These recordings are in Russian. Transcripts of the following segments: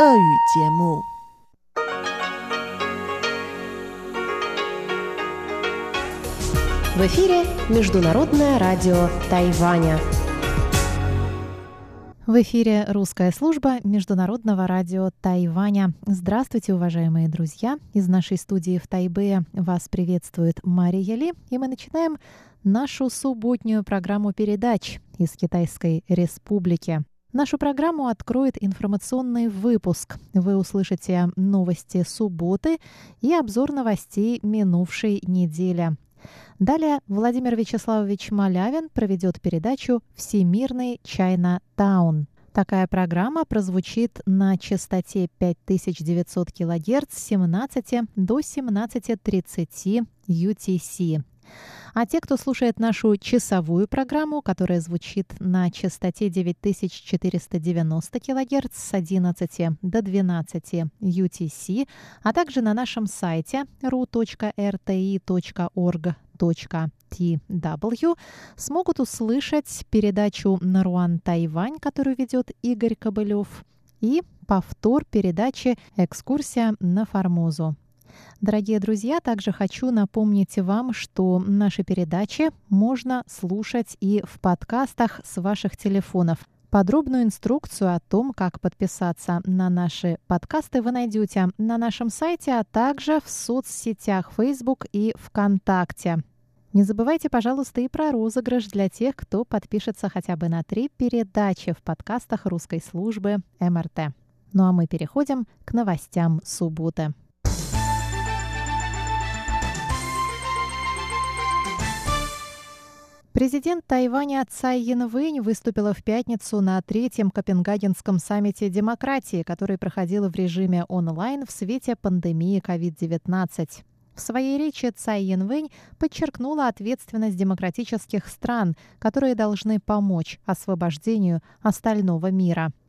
语节目。В эфире Международное радио Тайваня. В эфире русская служба Международного радио Тайваня. Здравствуйте, уважаемые друзья! Из нашей студии в Тайбе вас приветствует Мария Ли, и мы начинаем нашу субботнюю программу передач из Китайской Республики. Нашу программу откроет информационный выпуск. Вы услышите новости субботы и обзор новостей минувшей недели. Далее Владимир Вячеславович Малявин проведет передачу «Всемирный Чайна Таун». Такая программа прозвучит на частоте 5900 кГц с 17 до 17.30 UTC. А те, кто слушает нашу часовую программу, которая звучит на частоте 9490 кГц с 11 до 12 UTC, а также на нашем сайте ru.rti.org.tw смогут услышать передачу «Наруан Тайвань», которую ведет Игорь Кобылев, и повтор передачи «Экскурсия на Формозу». Дорогие друзья, также хочу напомнить вам, что наши передачи можно слушать и в подкастах с ваших телефонов. Подробную инструкцию о том, как подписаться на наши подкасты, вы найдете на нашем сайте, а также в соцсетях Facebook и ВКонтакте. Не забывайте, пожалуйста, и про розыгрыш для тех, кто подпишется хотя бы на три передачи в подкастах русской службы МРТ. Ну а мы переходим к новостям субботы. Президент Тайваня Цай Янвэнь выступила в пятницу на третьем Копенгагенском саммите демократии, который проходил в режиме онлайн в свете пандемии COVID-19. В своей речи Цай Янвэнь подчеркнула ответственность демократических стран, которые должны помочь освобождению остального мира –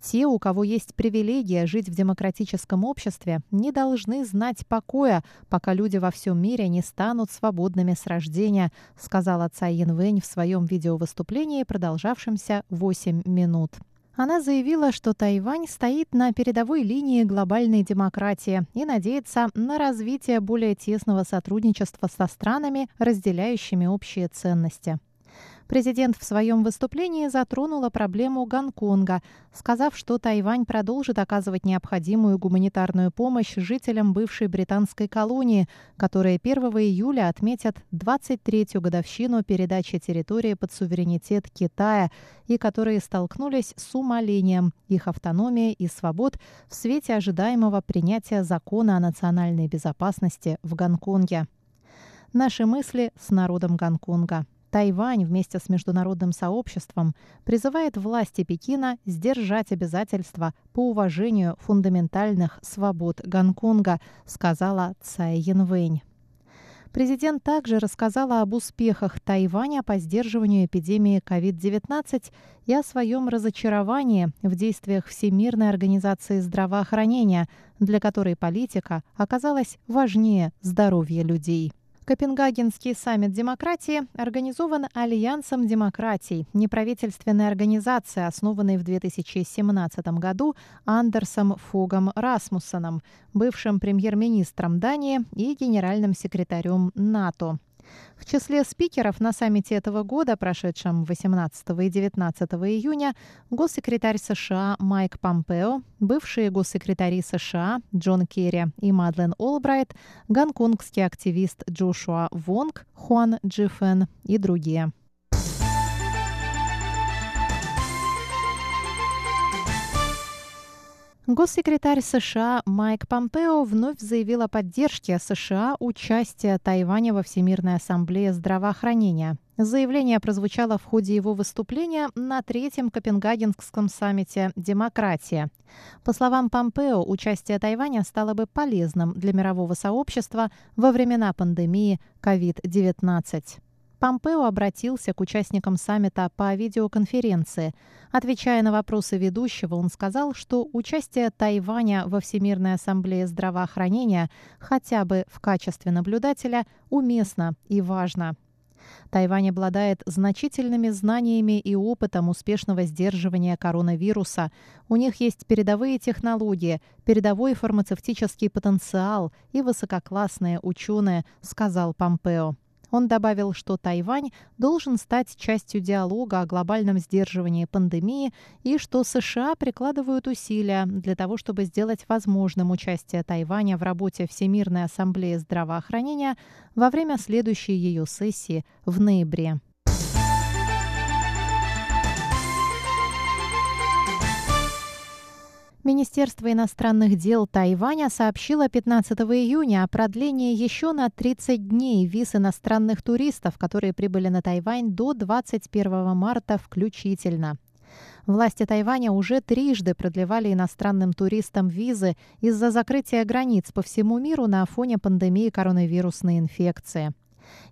те, у кого есть привилегия жить в демократическом обществе, не должны знать покоя, пока люди во всем мире не станут свободными с рождения, сказала Цай Янвэнь в своем видеовыступлении, продолжавшемся 8 минут. Она заявила, что Тайвань стоит на передовой линии глобальной демократии и надеется на развитие более тесного сотрудничества со странами, разделяющими общие ценности. Президент в своем выступлении затронула проблему Гонконга, сказав, что Тайвань продолжит оказывать необходимую гуманитарную помощь жителям бывшей британской колонии, которые 1 июля отметят 23-ю годовщину передачи территории под суверенитет Китая и которые столкнулись с умалением их автономии и свобод в свете ожидаемого принятия закона о национальной безопасности в Гонконге. Наши мысли с народом Гонконга. Тайвань вместе с международным сообществом призывает власти Пекина сдержать обязательства по уважению фундаментальных свобод Гонконга, сказала Цай Янвэнь. Президент также рассказала об успехах Тайваня по сдерживанию эпидемии COVID-19 и о своем разочаровании в действиях Всемирной организации здравоохранения, для которой политика оказалась важнее здоровья людей. Копенгагенский саммит демократии организован Альянсом демократий, неправительственной организацией, основанной в 2017 году Андерсом Фогом Расмуссоном, бывшим премьер-министром Дании и генеральным секретарем НАТО. В числе спикеров на саммите этого года, прошедшем 18 и 19 июня, госсекретарь США Майк Помпео, бывшие госсекретари США Джон Керри и Мадлен Олбрайт, гонконгский активист Джошуа Вонг, Хуан Джифен и другие. Госсекретарь США Майк Помпео вновь заявил о поддержке США участия Тайваня во Всемирной ассамблее здравоохранения. Заявление прозвучало в ходе его выступления на третьем Копенгагенском саммите «Демократия». По словам Помпео, участие Тайваня стало бы полезным для мирового сообщества во времена пандемии COVID-19. Помпео обратился к участникам саммита по видеоконференции. Отвечая на вопросы ведущего, он сказал, что участие Тайваня во Всемирной ассамблее здравоохранения хотя бы в качестве наблюдателя уместно и важно. Тайвань обладает значительными знаниями и опытом успешного сдерживания коронавируса. У них есть передовые технологии, передовой фармацевтический потенциал и высококлассные ученые, сказал Помпео. Он добавил, что Тайвань должен стать частью диалога о глобальном сдерживании пандемии и что США прикладывают усилия для того, чтобы сделать возможным участие Тайваня в работе Всемирной ассамблеи здравоохранения во время следующей ее сессии в ноябре. Министерство иностранных дел Тайваня сообщило 15 июня о продлении еще на 30 дней виз иностранных туристов, которые прибыли на Тайвань до 21 марта включительно. Власти Тайваня уже трижды продлевали иностранным туристам визы из-за закрытия границ по всему миру на фоне пандемии коронавирусной инфекции.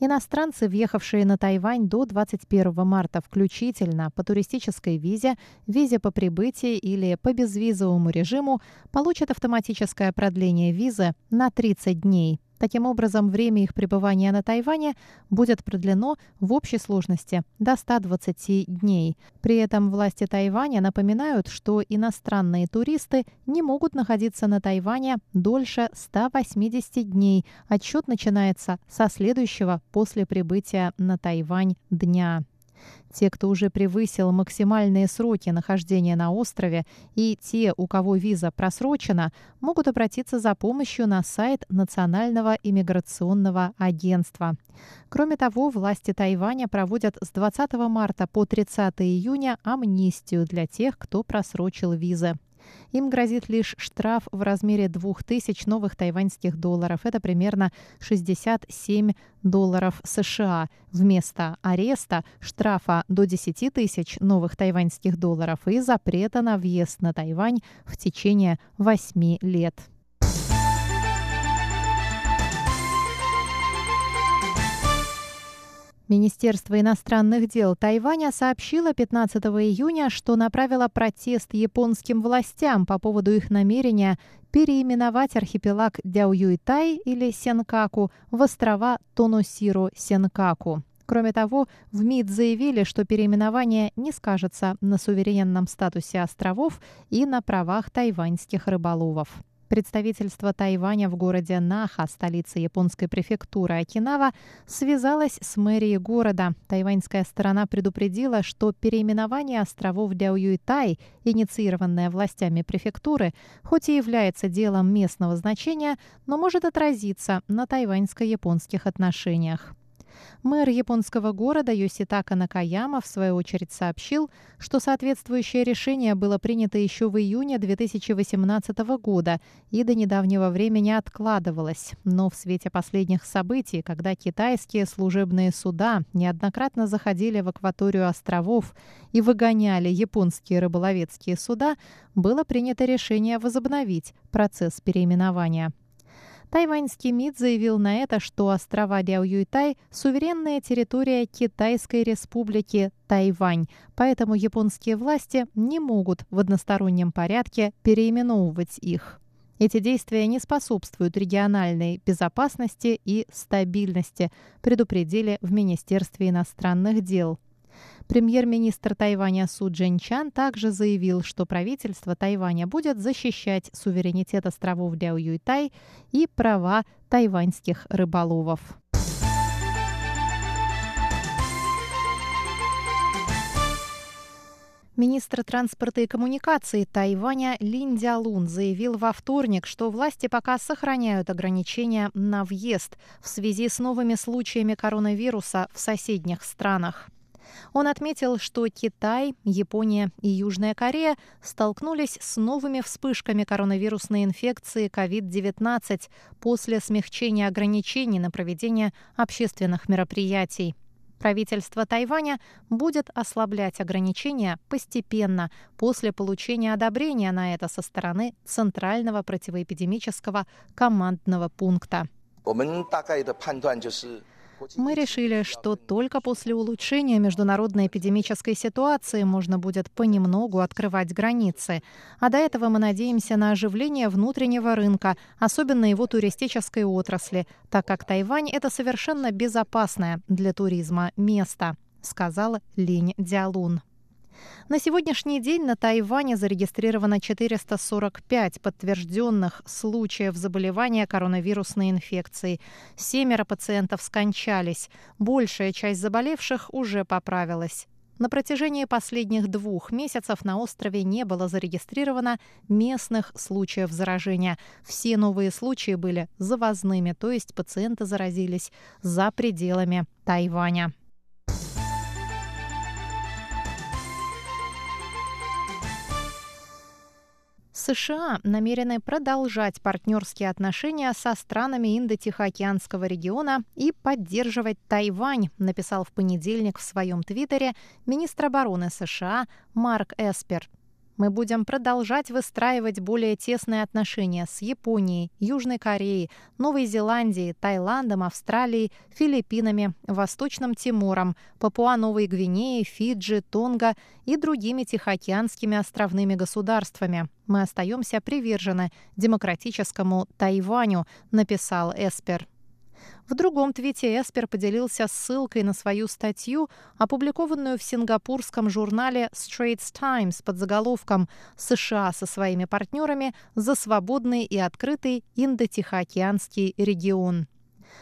Иностранцы, въехавшие на Тайвань до 21 марта включительно по туристической визе, визе по прибытии или по безвизовому режиму, получат автоматическое продление визы на 30 дней Таким образом, время их пребывания на Тайване будет продлено в общей сложности до 120 дней. При этом власти Тайваня напоминают, что иностранные туристы не могут находиться на Тайване дольше 180 дней. Отчет начинается со следующего после прибытия на Тайвань дня. Те, кто уже превысил максимальные сроки нахождения на острове, и те, у кого виза просрочена, могут обратиться за помощью на сайт Национального иммиграционного агентства. Кроме того, власти Тайваня проводят с 20 марта по 30 июня амнистию для тех, кто просрочил визы. Им грозит лишь штраф в размере 2000 новых тайваньских долларов. Это примерно 67 долларов США. Вместо ареста штрафа до 10 тысяч новых тайваньских долларов и запрета на въезд на Тайвань в течение 8 лет. Министерство иностранных дел Тайваня сообщило 15 июня, что направило протест японским властям по поводу их намерения переименовать архипелаг Дяоюйтай или Сенкаку в острова Тоносиро-Сенкаку. Кроме того, в МИД заявили, что переименование не скажется на суверенном статусе островов и на правах тайваньских рыболовов. Представительство Тайваня в городе Наха, столице японской префектуры Окинава, связалось с мэрией города. Тайваньская сторона предупредила, что переименование островов Дяоюйтай, инициированное властями префектуры, хоть и является делом местного значения, но может отразиться на тайваньско-японских отношениях. Мэр японского города Йоситака Накаяма в свою очередь сообщил, что соответствующее решение было принято еще в июне 2018 года и до недавнего времени откладывалось. Но в свете последних событий, когда китайские служебные суда неоднократно заходили в акваторию островов и выгоняли японские рыболовецкие суда, было принято решение возобновить процесс переименования. Тайваньский МИД заявил на это, что острова Дяоюйтай – суверенная территория Китайской республики Тайвань, поэтому японские власти не могут в одностороннем порядке переименовывать их. Эти действия не способствуют региональной безопасности и стабильности, предупредили в Министерстве иностранных дел. Премьер-министр Тайваня Су Джинчан также заявил, что правительство Тайваня будет защищать суверенитет островов Дяо Юйтай и права тайваньских рыболовов. Министр транспорта и коммуникаций Тайваня Лин Дялун заявил во вторник, что власти пока сохраняют ограничения на въезд в связи с новыми случаями коронавируса в соседних странах. Он отметил, что Китай, Япония и Южная Корея столкнулись с новыми вспышками коронавирусной инфекции COVID-19 после смягчения ограничений на проведение общественных мероприятий. Правительство Тайваня будет ослаблять ограничения постепенно после получения одобрения на это со стороны Центрального противоэпидемического командного пункта. Мы решили, что только после улучшения международной эпидемической ситуации можно будет понемногу открывать границы. А до этого мы надеемся на оживление внутреннего рынка, особенно его туристической отрасли, так как Тайвань – это совершенно безопасное для туризма место, сказал Линь Дялун. На сегодняшний день на Тайване зарегистрировано 445 подтвержденных случаев заболевания коронавирусной инфекцией. Семеро пациентов скончались. Большая часть заболевших уже поправилась. На протяжении последних двух месяцев на острове не было зарегистрировано местных случаев заражения. Все новые случаи были завозными, то есть пациенты заразились за пределами Тайваня. США намерены продолжать партнерские отношения со странами Индо-Тихоокеанского региона и поддерживать Тайвань, написал в понедельник в своем твиттере министр обороны США Марк Эспер. Мы будем продолжать выстраивать более тесные отношения с Японией, Южной Кореей, Новой Зеландией, Таиландом, Австралией, Филиппинами, Восточным Тимором, Папуа-Новой Гвинеей, Фиджи, Тонга и другими тихоокеанскими островными государствами. Мы остаемся привержены демократическому Тайваню, написал Эспер. В другом твите Эспер поделился ссылкой на свою статью, опубликованную в сингапурском журнале Straits Times под заголовком «США со своими партнерами за свободный и открытый Индо-Тихоокеанский регион».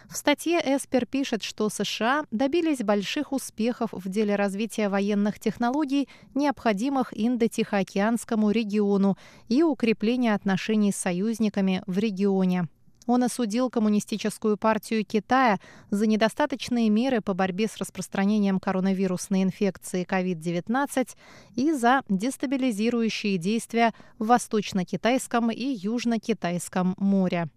В статье Эспер пишет, что США добились больших успехов в деле развития военных технологий, необходимых Индо-Тихоокеанскому региону и укрепления отношений с союзниками в регионе. Он осудил Коммунистическую партию Китая за недостаточные меры по борьбе с распространением коронавирусной инфекции COVID-19 и за дестабилизирующие действия в Восточно-Китайском и Южно-Китайском море.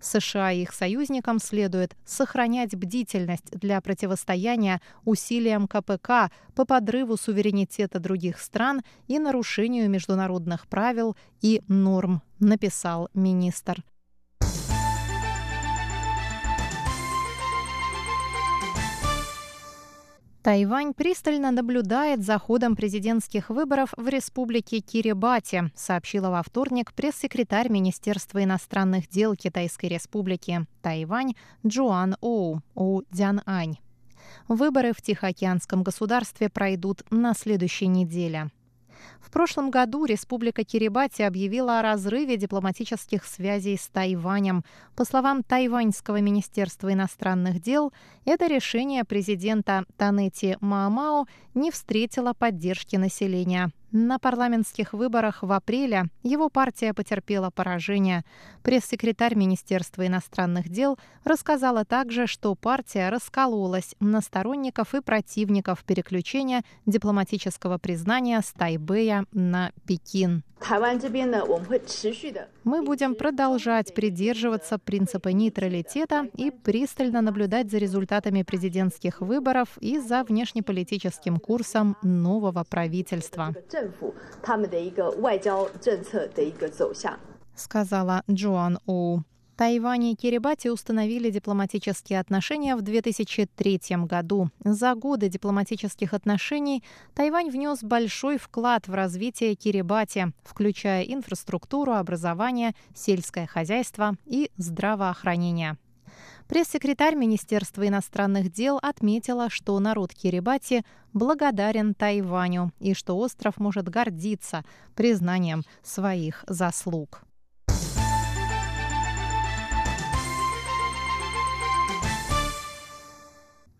США и их союзникам следует сохранять бдительность для противостояния усилиям КПК по подрыву суверенитета других стран и нарушению международных правил и норм, написал министр. Тайвань пристально наблюдает за ходом президентских выборов в республике Кирибати, сообщила во вторник пресс-секретарь Министерства иностранных дел Китайской республики Тайвань Джоан Оу У Дзянань. Выборы в Тихоокеанском государстве пройдут на следующей неделе. В прошлом году Республика Кирибати объявила о разрыве дипломатических связей с Тайванем. По словам Тайваньского министерства иностранных дел, это решение президента Танети Маамао не встретило поддержки населения. На парламентских выборах в апреле его партия потерпела поражение. Пресс-секретарь Министерства иностранных дел рассказала также, что партия раскололась на сторонников и противников переключения дипломатического признания с Тайбэя на Пекин. Мы будем продолжать придерживаться принципа нейтралитета и пристально наблюдать за результатами президентских выборов и за внешнеполитическим курсом нового правительства. Сказала Джоан Оу. Тайвань и Кирибати установили дипломатические отношения в 2003 году. За годы дипломатических отношений Тайвань внес большой вклад в развитие Кирибати, включая инфраструктуру, образование, сельское хозяйство и здравоохранение. Пресс-секретарь Министерства иностранных дел отметила, что народ Кирибати благодарен Тайваню и что остров может гордиться признанием своих заслуг.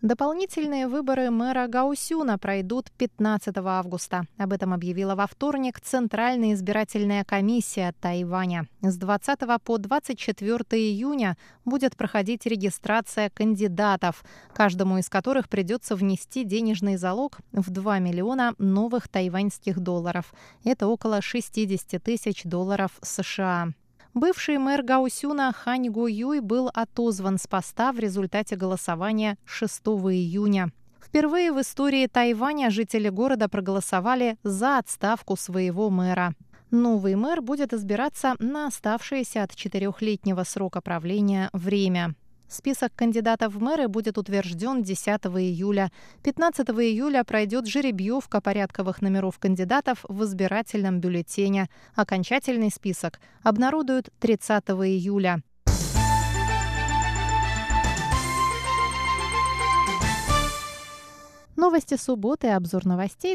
Дополнительные выборы мэра Гаусюна пройдут 15 августа. Об этом объявила во вторник Центральная избирательная комиссия Тайваня. С 20 по 24 июня будет проходить регистрация кандидатов, каждому из которых придется внести денежный залог в 2 миллиона новых тайваньских долларов. Это около 60 тысяч долларов США. Бывший мэр Гаусюна Хань Го Юй был отозван с поста в результате голосования 6 июня. Впервые в истории Тайваня жители города проголосовали за отставку своего мэра. Новый мэр будет избираться на оставшееся от четырехлетнего срока правления время. Список кандидатов в мэры будет утвержден 10 июля. 15 июля пройдет жеребьевка порядковых номеров кандидатов в избирательном бюллетене. Окончательный список обнародуют 30 июля. Новости субботы, обзор новостей